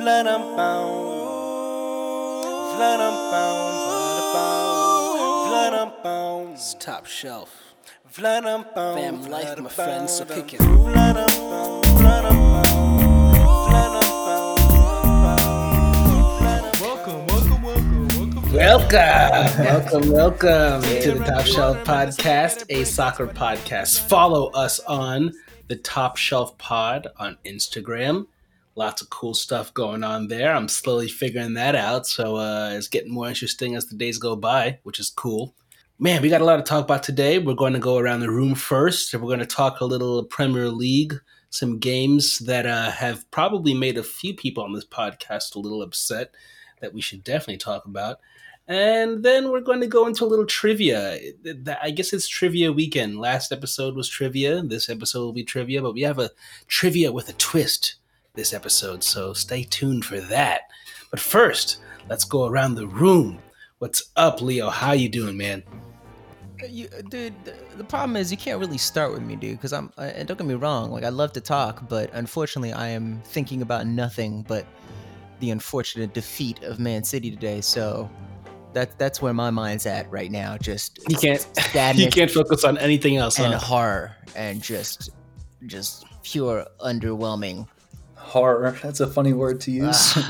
Vladum bound. Vladum bound. Vladum bound. It's top shelf. Vladum bound. Fam life, my friend, so kick it. Vladum bound. Vladum bound. Vladum bound. Welcome, welcome, welcome, welcome. Welcome, welcome, welcome to the Top Shelf Podcast, a soccer podcast. Follow us on the Top Shelf Pod on Instagram. Lots of cool stuff going on there. I'm slowly figuring that out, so uh, it's getting more interesting as the days go by, which is cool. Man, we got a lot to talk about today. We're going to go around the room first, we're going to talk a little Premier League, some games that uh, have probably made a few people on this podcast a little upset that we should definitely talk about. And then we're going to go into a little trivia. I guess it's trivia weekend. Last episode was trivia. This episode will be trivia, but we have a trivia with a twist this episode, so stay tuned for that. But first, let's go around the room. What's up, Leo? How you doing, man? You, dude, the, problem is you can't really start with me, dude. Because I'm, uh, and don't get me wrong, like I love to talk, but unfortunately, I am thinking about nothing but the unfortunate defeat of Man City today. So that that's where my mind's at right now. Just You can't you can't focus on anything else. and Huh? horror and just just pure underwhelming. Horror. That's a funny word to use.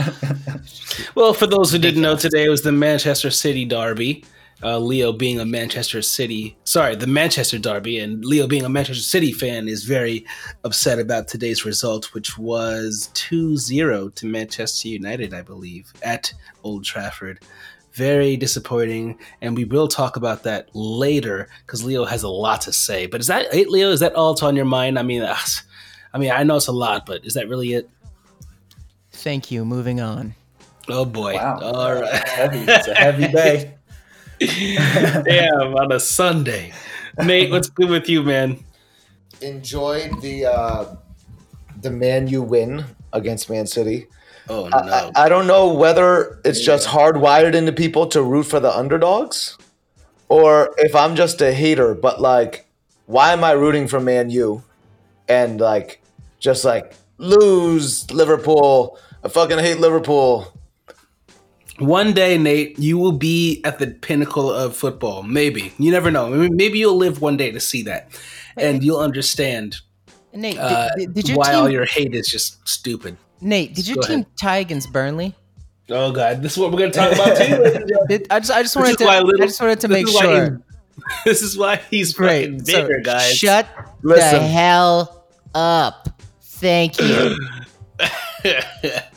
Well, for those who didn't know, today was the Manchester City derby. Uh, Leo being a Manchester City, sorry, the Manchester derby, and Leo being a Manchester City fan is very upset about today's result, which was 2 0 to Manchester United, I believe, at Old Trafford. Very disappointing, and we will talk about that later because Leo has a lot to say. But is that it, Leo? Is that all on your mind? I mean, uh, I mean, I know it's a lot, but is that really it? Thank you. Moving on. Oh boy! wow. All right. heavy. It's a heavy day. Damn, on a Sunday. Nate, what's good with you, man? enjoyed the uh, the Man U win against Man City. Oh I- no. I, I don't know whether it's just hardwired into people to root for the underdogs, or if I'm just a hater. But like, why am I rooting for Man U? And like, just like lose Liverpool. I fucking hate Liverpool. One day, Nate, you will be at the pinnacle of football. Maybe. You never know. Maybe- Maybe you'll live one day to see that. And you'll understand Nate, uh, did, did your why team? all your hate is just stupid. Nate, did your Go team ahead. tie against Burnley? Oh god, this is what we're gonna talk about too. Did, I just, I just wanted to, little- I just wanted to make sure. he's- this is why he's fucking Great. So, bigger, guys. Shut the Listen. hell up. Thank you.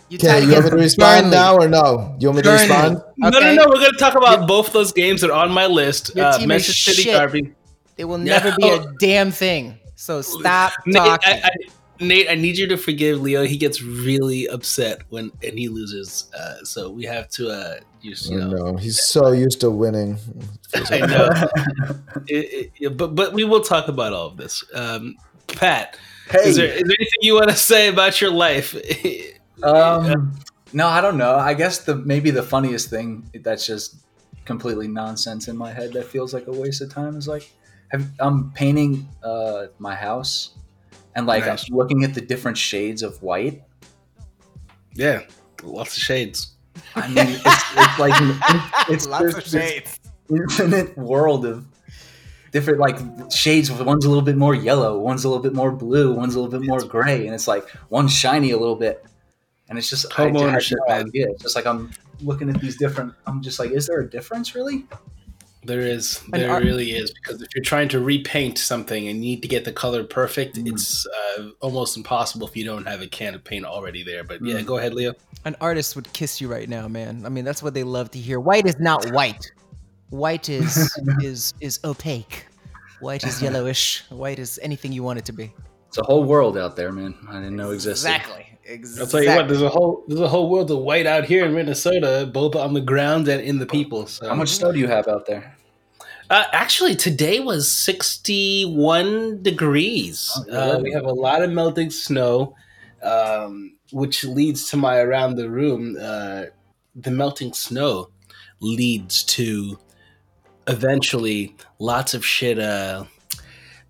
You Okay, tied you want me to respond Burnley. now or no? You want me to Burnley. respond? No, no, Okay? no. We're gonna talk about both those games that are on my list. Your Uh, team is Manchester City shit. derby. It will never be a damn thing. So stop Nate talking. I, I, Nate, I need you to forgive Leo. He gets really upset when and he loses. Uh, so we have to, uh, just, you I know, know. He's so used to winning. I know. It- it- yeah, but but we will talk about all of this. Um, Pat, Hey. is there is there anything you want to say about your life? Um, no, I don't know. I guess the maybe the funniest thing that's just completely nonsense in my head that feels like a waste of time is like have, I'm painting uh, my house and like Nice. I'm looking at the different shades of white. yeah, lots of shades. I mean, it's, it's like it's, Lots of shades. infinite world of different like shades. One's a little bit more yellow, one's a little bit more blue, one's a little bit more gray, and it's like one's shiny a little bit, and it's just I Home had ownership, no man. idea. It's just like I'm looking at these different. I'm just like, is there a difference really? There is, there are- really is, because if you're trying to repaint something and you need to get the color perfect, Mm. it's uh, almost impossible if you don't have a can of paint already there. But yeah, Mm. go ahead, Leo. An artist would kiss you right now, man. I mean, that's what they love to hear. White is not white. White is is is opaque. White is yellowish. White is anything you want it to be. It's a whole world out there, man. I didn't know existed. Exactly. Exactly. I'll tell you what, there's a whole there's a whole world of white out here in Minnesota, both on the ground and in the people. So How much snow do you have out there? Uh, actually, today was 61 degrees. Oh, uh, we have a lot of melting snow, um, which leads to my around the room. Uh, the melting snow leads to eventually lots of shit. Uh,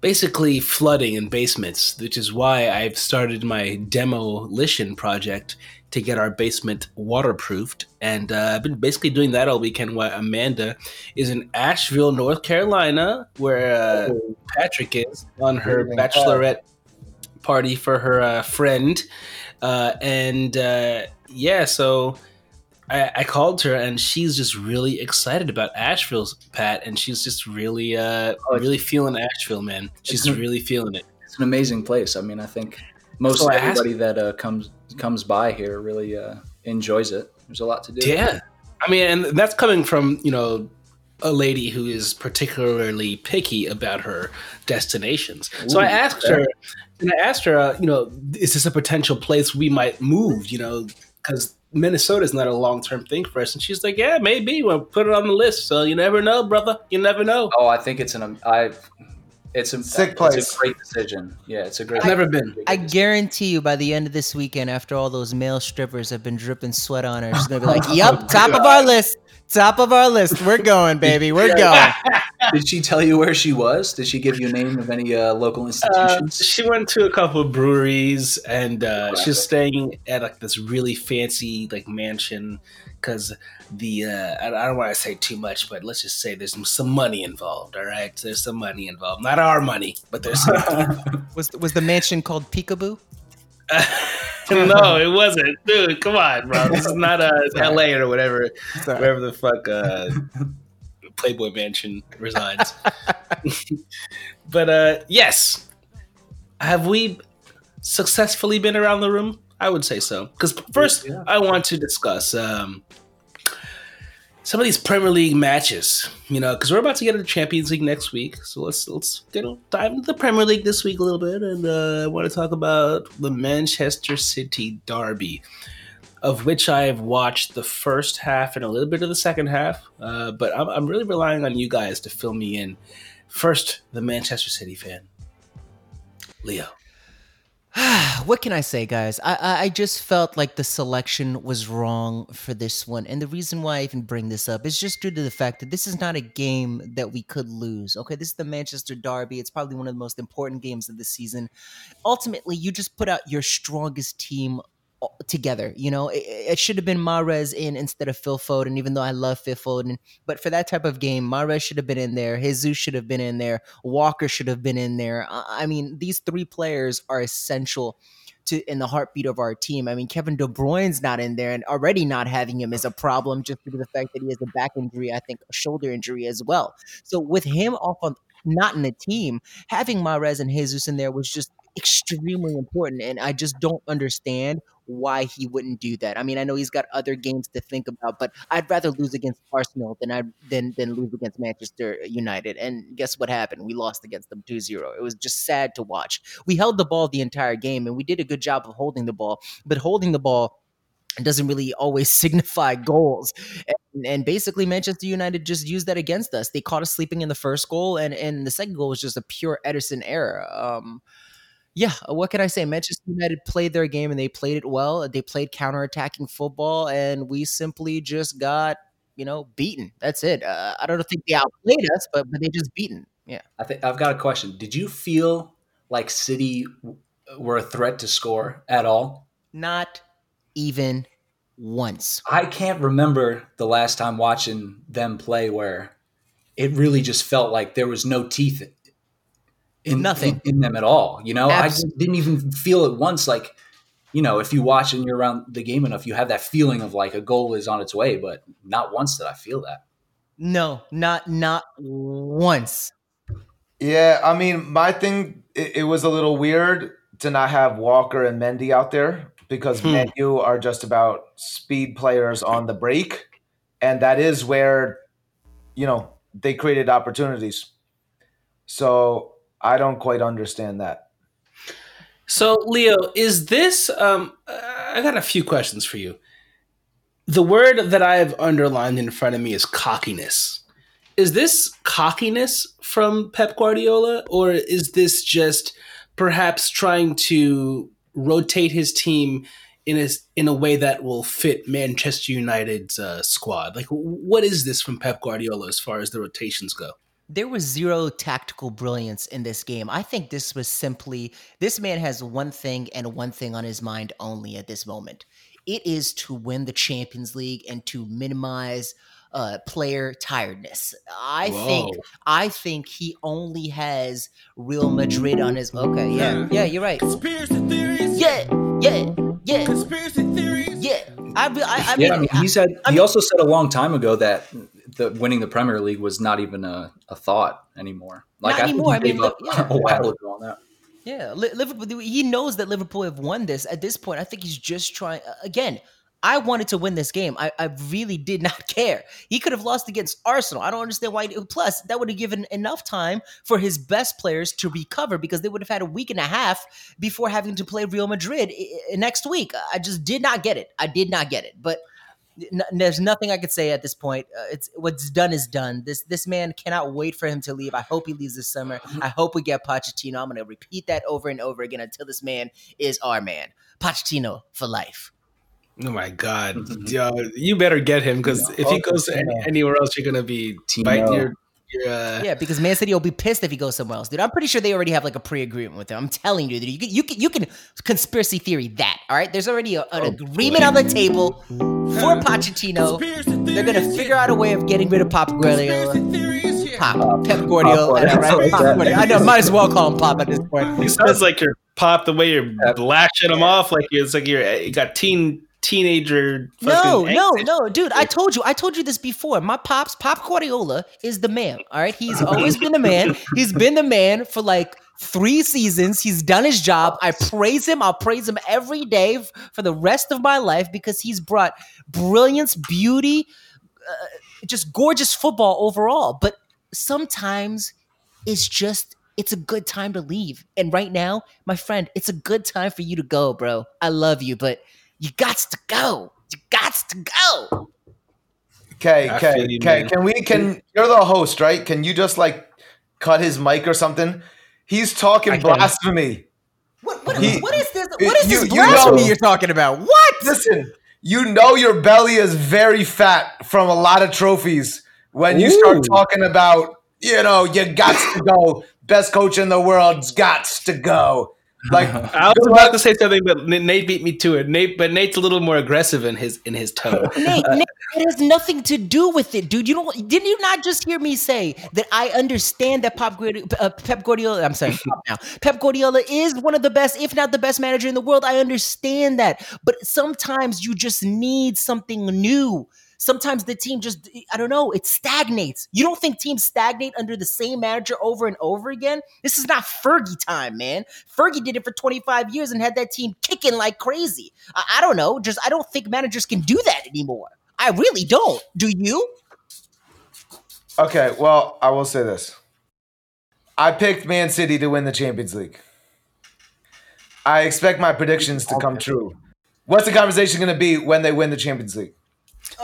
basically, flooding in basements, which is why I've started my demolition project to get our basement waterproofed. And uh, I've been basically doing that all weekend while Amanda is in Asheville, North Carolina, where uh, Patrick is on her bachelorette party for her uh, friend. Uh, and uh, yeah, so I, I called her and she's just really excited about Asheville's Pat, and she's just really, uh, Oh, really feeling Asheville, man. She's really feeling it. It's an amazing place. I mean, I think most So I asked- everybody that uh, comes comes by here really uh, enjoys it. There's a lot to do. Yeah, I mean, and that's coming from you know a lady who is particularly picky about her destinations. so I asked okay. her, and I asked her, uh, you know, is this a potential place we might move? You know, because Minnesota is not a long term thing for us. And she's like, yeah, maybe. We'll put it on the list. So you never know, brother. You never know. Oh, I think it's an I. It's a Sick place. It's a great decision. Yeah, it's a great. I've never been. I guarantee you, by the end of this weekend, after all those male strippers have been dripping sweat on her, she's gonna be like, "Yep, top of our list, top of our list. We're going, baby, we're going." Did she tell you where she was? Did she give you a name of any uh, local Uh, institutions? she went to a couple of breweries and uh, she's staying at like this really fancy like mansion because the uh, I, I don't want to say too much, but let's just say there's some money involved. All right, there's some money involved. Not our money, but there's some. Was was the mansion called Peekaboo? no, it wasn't, dude. Come on, bro. This is not uh, L.A. or whatever, Sorry. wherever the fuck uh, Playboy Mansion resides. but uh, yes, have we successfully been around the room? I would say so. Because first, Yeah. I want to discuss um, some of these Premier League matches. You know, because we're about to get into Champions League next week, so let's let's you know dive into the Premier League this week a little bit, and uh, I want to talk about the Manchester City derby. Of which I've watched the first half and a little bit of the second half, uh, but I'm, I'm really relying on you guys to fill me in. First, the Manchester City fan, Leo. what can I say, guys? I, I I just felt like the selection was wrong for this one, and the reason why I even bring this up is just due to the fact that this is not a game that we could lose. Okay, this is the Manchester Derby. It's probably one of the most important games of the season. Ultimately, you just put out your strongest team together. You know, it, it should have been Mahrez in instead of Phil Foden, even though I love Phil Foden. But for that type of game, Mahrez should have been in there. Jesus should have been in there. Walker should have been in there. I mean, these three players are essential to in the heartbeat of our team. I mean, Kevin De Bruyne's not in there, and already not having him is a problem just due to the fact that he has a back injury, I think a shoulder injury as well. So with him off on not in the team, having Mahrez and Jesus in there was just extremely important, and I just don't understand why he wouldn't do that. I mean, I know he's got other games to think about, but I'd rather lose against Arsenal than I than than lose against Manchester United. And guess what happened? We lost against them 2-0. It was just sad to watch. We held the ball the entire game and we did a good job of holding the ball, but holding the ball doesn't really always signify goals. And, and basically Manchester United just used that against us. They caught us sleeping in the first goal and and the second goal was just a pure Ederson error. Um yeah, what can I say? Manchester United played their game and they played it well. They played counter-attacking football, and we simply just got, you know, beaten. That's it. Uh, I don't think they outplayed us, but but they just beaten. Yeah. I think I've got a question. Did you feel like City were a threat to score at all? Not even once. I can't remember the last time watching them play where it really just felt like there was no teeth in Nothing. in, in them at all. You know, I just didn't even feel it once. Like, you know, if you watch and you're around the game enough, you have that feeling of like a goal is on its way, but not once did I feel that. No, not not once. Yeah, I mean, my thing, it, it was a little weird to not have Walker and Mendy out there because Hmm. Man are just about speed players on the break, and that is where, you know, they created opportunities. So I don't quite understand that. So, Leo, is this? Um, I got a few questions for you. The word that I have underlined in front of me is cockiness. Is this cockiness from Pep Guardiola, or is this just perhaps trying to rotate his team in a in a way that will fit Manchester United's uh, squad? Like, what is this from Pep Guardiola as far as the rotations go? There was zero tactical brilliance in this game. I think this was simply this man has one thing and one thing on his mind only at this moment. It is to win the Champions League and to minimize uh, player tiredness. I think I think he only has Real Madrid on his. Okay, yeah, yeah, you're right. Conspiracy theories. Yeah, yeah, yeah, Conspiracy theories. yeah. I, re- I, I mean, yeah, I mean, he said I he mean- also said a long time ago that the winning the Premier League was not even a, a thought anymore. Like Not I think anymore. I mean, up yeah. a while ago on that. Yeah, Liverpool. He knows that Liverpool have won this. At this point, I think he's just trying. Again, I wanted to win this game. I, I really did not care. He could have lost against Arsenal. I don't understand why. Plus, that would have given enough time for his best players to recover because they would have had a week and a half before having to play Real Madrid next week. I just did not get it. I did not get it. But n- there's nothing I could say at this point. Uh, it's what's done is done. This this man cannot wait for him to leave. I hope he leaves this summer. I hope we get Pochettino. I'm going to repeat that over and over again until this man is our man. Pochettino for life. Oh my god, Mhm. Yo, you better get him because if he Oh, goes any, anywhere else, you're gonna be biting your. Your uh, Yeah, because Man City will be pissed if he goes somewhere else, dude. I'm pretty sure they already have like a pre-agreement with him. I'm telling you, dude. You can you can, you can conspiracy theory that. All right, there's already a, an Oh, agreement boy. on the table for Pochettino. They're gonna figure out a way of getting rid of Pop Guardiola. Conspiracy Pop, Pep Guardiola. Pop I know, right? Guardiola. Pop Guardiola. I know. Might as well call him Pop at this point. He sounds like you're pop the way you're Pep. lashing him off, like it's like you're you got teen teenager. No, no, no, dude. I told you. I told you this before. My pops, Pop Guardiola, is the man. All right, he's always been the man. He's been the man for like three seasons. He's done his job. I praise him. I'll praise him every day f- for the rest of my life because he's brought brilliance, beauty, uh, just gorgeous football overall. But sometimes it's just it's a good time to leave. And right now, my friend, it's a good time for you to go, bro. I love you, but you got to go. You got to go. Okay, okay, okay. Can we? Can you're the host, right? Can you just like cut his mic or something? He's talking blasphemy. What, what, He- what is this? What is you- this you blasphemy know- you're talking about? What? Listen, you know your belly is very fat from a lot of trophies when you start talking about, you know, you got to go. Best coach in the world's got to go. Like I was about to say something, but Nate beat me to it. Nate, but Nate's a little more aggressive in his in his tone. Nate, Nate, it has nothing to do with it, dude. You don't didn't you not just hear me say that I understand that Pop Guardiola, uh, Pep Guardiola, I'm sorry, Pop now. Pep Guardiola is one of the best, if not the best manager in the world. I understand that. But sometimes you just need something new. Sometimes the team just I don't know, it stagnates. You don't think teams stagnate under the same manager over and over again? This is not Fergie time, man. Fergie did it for 25 years and had that team kicking like crazy. I, I don't know. Just I don't think managers can do that anymore. I really don't. Do you? Okay, well, I will say this. I picked Man City to win the Champions League. I expect my predictions to come true. What's the conversation going to be when they win the Champions League?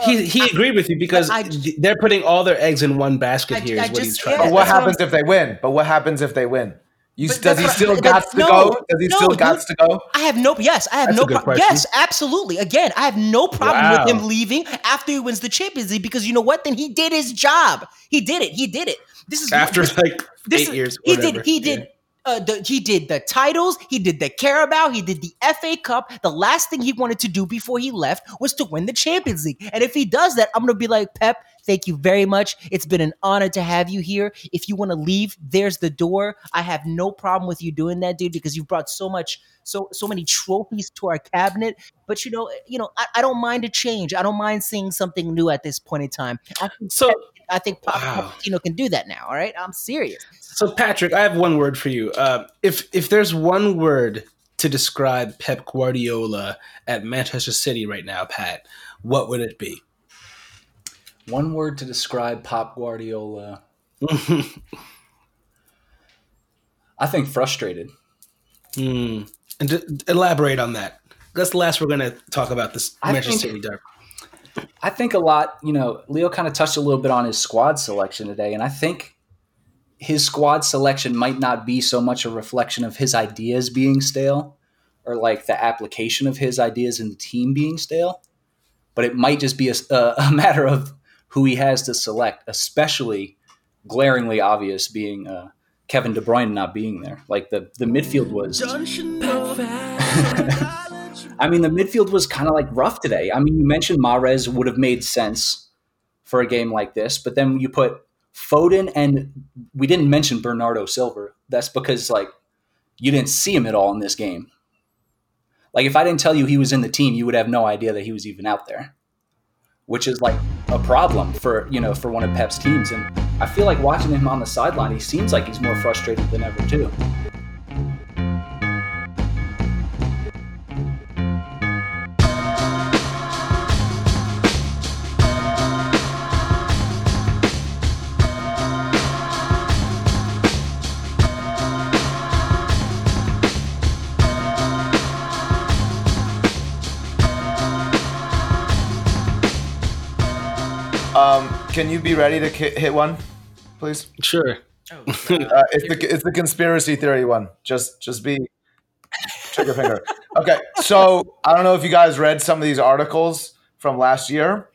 He he um, agreed with you because I- they're putting all their eggs in one basket I- here. Is I what just- he's trying. yeah. But what that's what happens if they win? But what happens if they win? You, does he still got to no, go? Does he no, still got to go? I have no. Yes, I have That's no. Pro- yes, absolutely. Again, I have no problem Wow. with him leaving after he wins the Champions League because you know what? Then he did his job. He did it. He did it. This is After this- like this eight is- years, He did. He Yeah. Uh, the, he did the titles. He did the Carabao. He did the FA Cup. The last thing he wanted to do before he left was to win the Champions League. And if he does that, I'm gonna be like, Pep, thank you very much. It's been an honor to have you here. If you want to leave, there's the door. I have no problem with you doing that, dude, because you've brought so much, so so many trophies to our cabinet. But you know, you know, I, I don't mind a change. I don't mind seeing something new at this point in time. So I think Pop- Wow. Pochettino can do that now. All right, I'm serious. So Patrick, I have one word for you. Uh, if if there's one word to describe Pep Guardiola at Manchester City right now, Pat, what would it be? One word to describe Pop Guardiola. I think frustrated. Hmm. And d- elaborate on that. That's the last we're going to talk about this I Manchester think- City derby. I think a lot, you know, Leo kind of touched a little bit on his squad selection today, and I think his squad selection might not be so much a reflection of his ideas being stale or like the application of his ideas in the team being stale, but it might just be a, a, a matter of who he has to select, especially glaringly obvious being uh, Kevin De Bruyne not being there. Like the, the midfield was. I mean, the midfield was kind of like rough today. I mean, you mentioned Mahrez would have made sense for a game like this, but then you put Foden and we didn't mention Bernardo Silva. That's because like you didn't see him at all in this game. Like if I didn't tell you he was in the team, you would have no idea that he was even out there. Which is like a problem for, you know, for one of Pep's teams and I feel like watching him on the sideline, he seems like he's more frustrated than ever too. Can you be ready to ki- hit one, please? Sure. Uh, it's the it's the conspiracy theory one. Just just be trigger finger. Okay, so I don't know if you guys read some of these articles from last year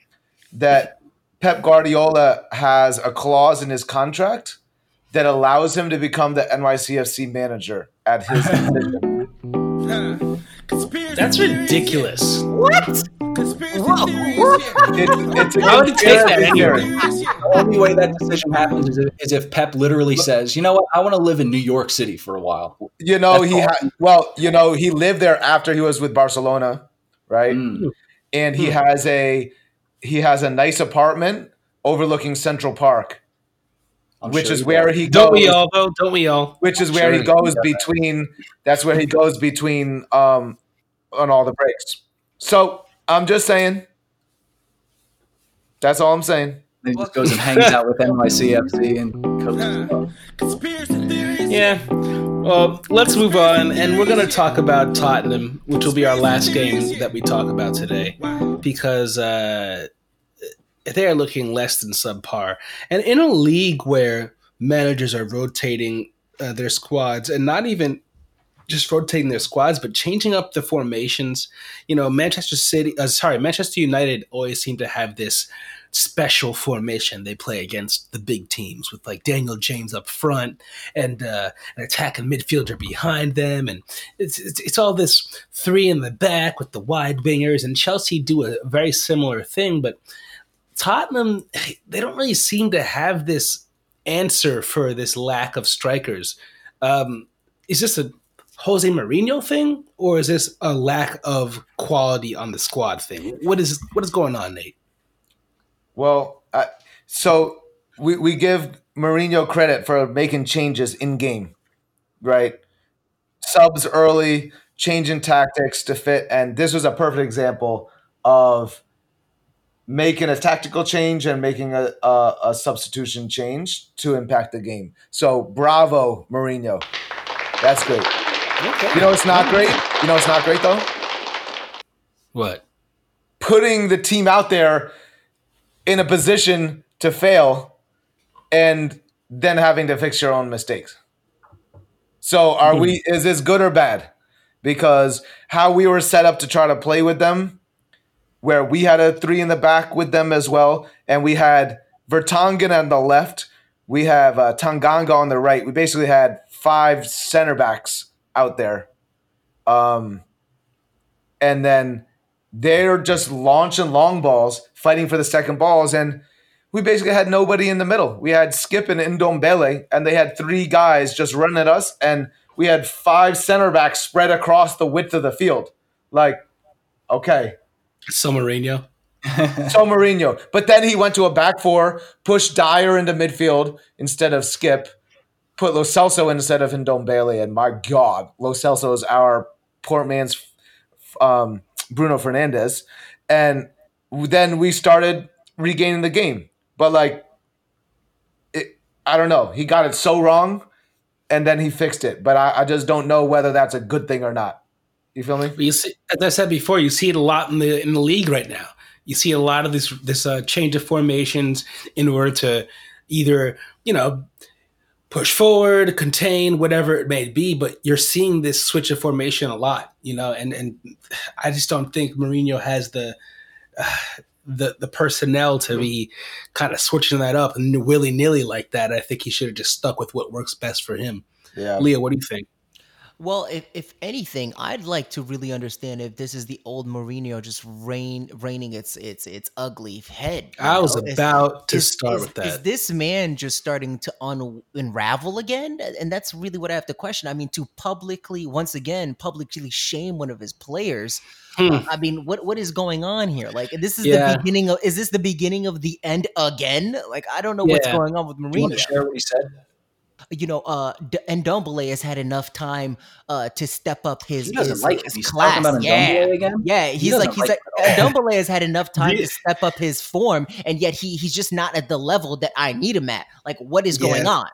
that Pep Guardiola has a clause in his contract that allows him to become the NYCFC manager at his decision. That's ridiculous. It, it's a I would take that conspiracy anyway. The only way that decision happens is if, is if Pep literally says, "You know what? I want to live in New York City for a while." You know That's he ha- well, you know he lived there after he was with Barcelona, right? Mm. And he has a he has a nice apartment overlooking Central Park, I'm which sure is where does. he Don't goes. we all though? Don't we all? which is I'm where sure he he goes does. between. That's where he goes between um on all the breaks. So I'm just saying. That's all I'm saying. He just goes and hangs out with NYCFC and coaches. Yeah. Well, let's move on, and we're going to talk about Tottenham, which will be our last game that we talk about today, because uh, they are looking less than subpar. And in a league where managers are rotating uh, their squads, and not even just rotating their squads, but changing up the formations. You know, Manchester City, uh, sorry, Manchester United always seem to have this special formation they play against the big teams with like Daniel James up front and uh, an attacking midfielder behind them, and it's, it's it's all this three in the back with the wide wingers. And Chelsea do a very similar thing, but Tottenham they don't really seem to have this answer for this lack of strikers. Um, is this a Jose Mourinho thing, or is this a lack of quality on the squad thing? What is what is going on, Nate? Well, uh, so we, we give Mourinho credit for making changes in game, right? Subs early, changing tactics to fit, and this was a perfect example of making a tactical change and making a, a, a substitution change to impact the game. So bravo, Mourinho. That's great. Okay. You know it's not great? You know it's not great though? what? putting the team out there in a position to fail and then having to fix your own mistakes. So are we is this good or bad? Because how we were set up to try to play with them, where we had a three in the back with them as well, and we had Vertonghen on the left, we have uh, Tanganga on the right. We basically had five center backs out there. Um, and then they're just launching long balls, fighting for the second balls, and we basically had nobody in the middle. We had Skipp and Ndombele, and they had three guys just running at us, and we had five center backs spread across the width of the field. Like, okay, So Mourinho. so Mourinho. But then he went to a back four, pushed Dier into midfield instead of Skipp, put Lo Celso instead of Ndombele, and my God, Lo Celso is our poor man's um, Bruno Fernandes. And then we started regaining the game. But like, it, I don't know. He got it so wrong, and then he fixed it. But I, I just don't know whether that's a good thing or not. You feel me? You see, as I said before, you see it a lot in the in the league right now. You see a lot of this this uh, change of formations in order to either you know push forward, contain, whatever it may be. But you're seeing this switch of formation a lot, you know, and and I just don't think Mourinho has the. Uh, the, the personnel to be kind of switching that up and willy nilly like that. I think he should have just stuck with what works best for him. Yeah. Leah, what do you think? Well, if, if anything, I'd like to really understand if this is the old Mourinho just reign reigning its its its ugly head. I was know? Is- about to is- start is- with Is that. this man just starting to un- unravel again? And that's really what I have to question. I mean, to publicly, once again, publicly shame one of his players. Hmm. I mean, what what is going on here? Like, this is Yeah. the beginning of. Is this the beginning of the end again? Like, I don't know what's going on with Do you want Mourinho to share what he said? You know, uh, D- Ndombele has had enough time uh, to step up his, He doesn't his, like his He's class. about yeah. Again. Yeah, he's doesn't like he's like like Ndombele has had enough time to step up his form, and yet he he's just not at the level that I need him at. Like, what is going Yeah. on?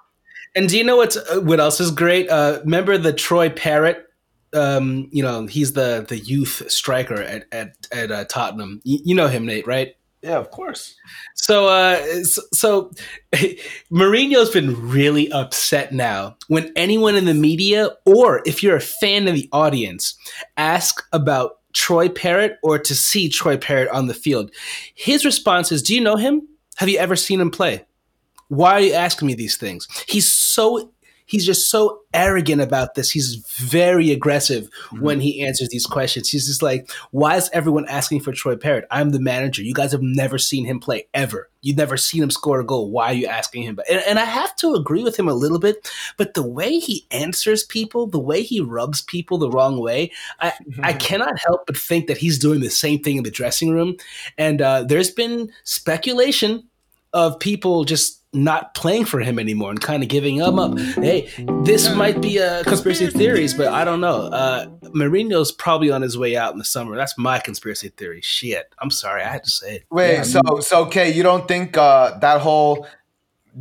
And do you know what's uh, what else is great? Uh, remember the Troy Parrott? Um, you know, he's the the youth striker at at, at uh, Tottenham. You, you know him, Nate, right? Yeah, of course. So, uh, s- so Mourinho's been really upset now when anyone in the media, or if you're a fan in the audience, ask about Troy Parrott or to see Troy Parrott on the field. His response is, "Do you know him? Have you ever seen him play? Why are you asking me these things?" He's so he's just so arrogant about this. He's very aggressive when he answers these questions. He's just like, why is everyone asking for Troy Parrott? I'm the manager. You guys have never seen him play ever. You've never seen him score a goal. Why are you asking him? But and, and I have to agree with him a little bit. But the way he answers people, the way he rubs people the wrong way, I, I cannot help but think that he's doing the same thing in the dressing room. And uh, there's been speculation of people just not playing for him anymore and kind of giving him up. Hey, this might be a conspiracy theories, but I don't know. Uh, Mourinho's probably on his way out in the summer. That's my conspiracy theory. Shit, I'm sorry, I had to say it. Wait, Yeah, I so so okay, you don't think uh, that whole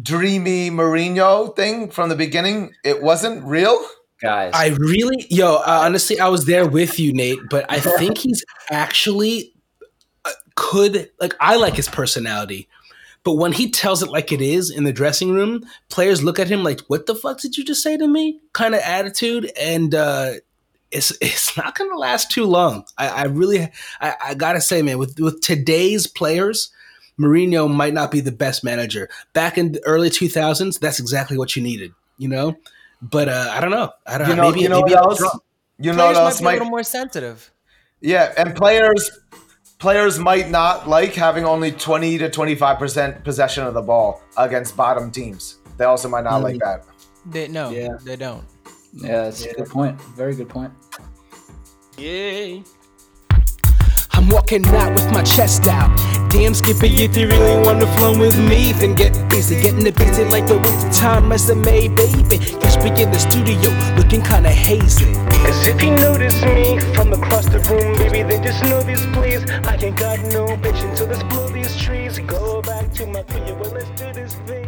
dreamy Mourinho thing from the beginning it wasn't real? Guys, I really, yo, uh, honestly, I was there with you, Nate, but I think he's actually uh, could like I like his personality. But when he tells it like it is in the dressing room, players look at him like, "What the fuck did you just say to me?" kind of attitude, and uh, it's it's not going to last too long. I, I really, I, I gotta say, man, with with today's players, Mourinho might not be the best manager. Back in the early two thousands, that's exactly what you needed, you know. But uh, I don't know. I don't You know. know, Maybe you know maybe what else? wrong. You know Players what might else be a little more sensitive. Yeah, and players players might not like having only 20 to 25% possession of the ball against bottom teams. They also might not like mm-hmm. that. They no, Yeah. they don't. yeah, that's a good point. Very good point. Yeah. Walking out with my chest out. Damn, Skippy, if you really wanna flow with me, then get busy. Getting it busy like the winter time resume, baby. Catch me in the studio, looking kinda hazy. Cause if you notice me from across the room, baby, then just know this, please. I ain't got no patience, so let's blow these trees. Go back to my crib, well, let's do this thing,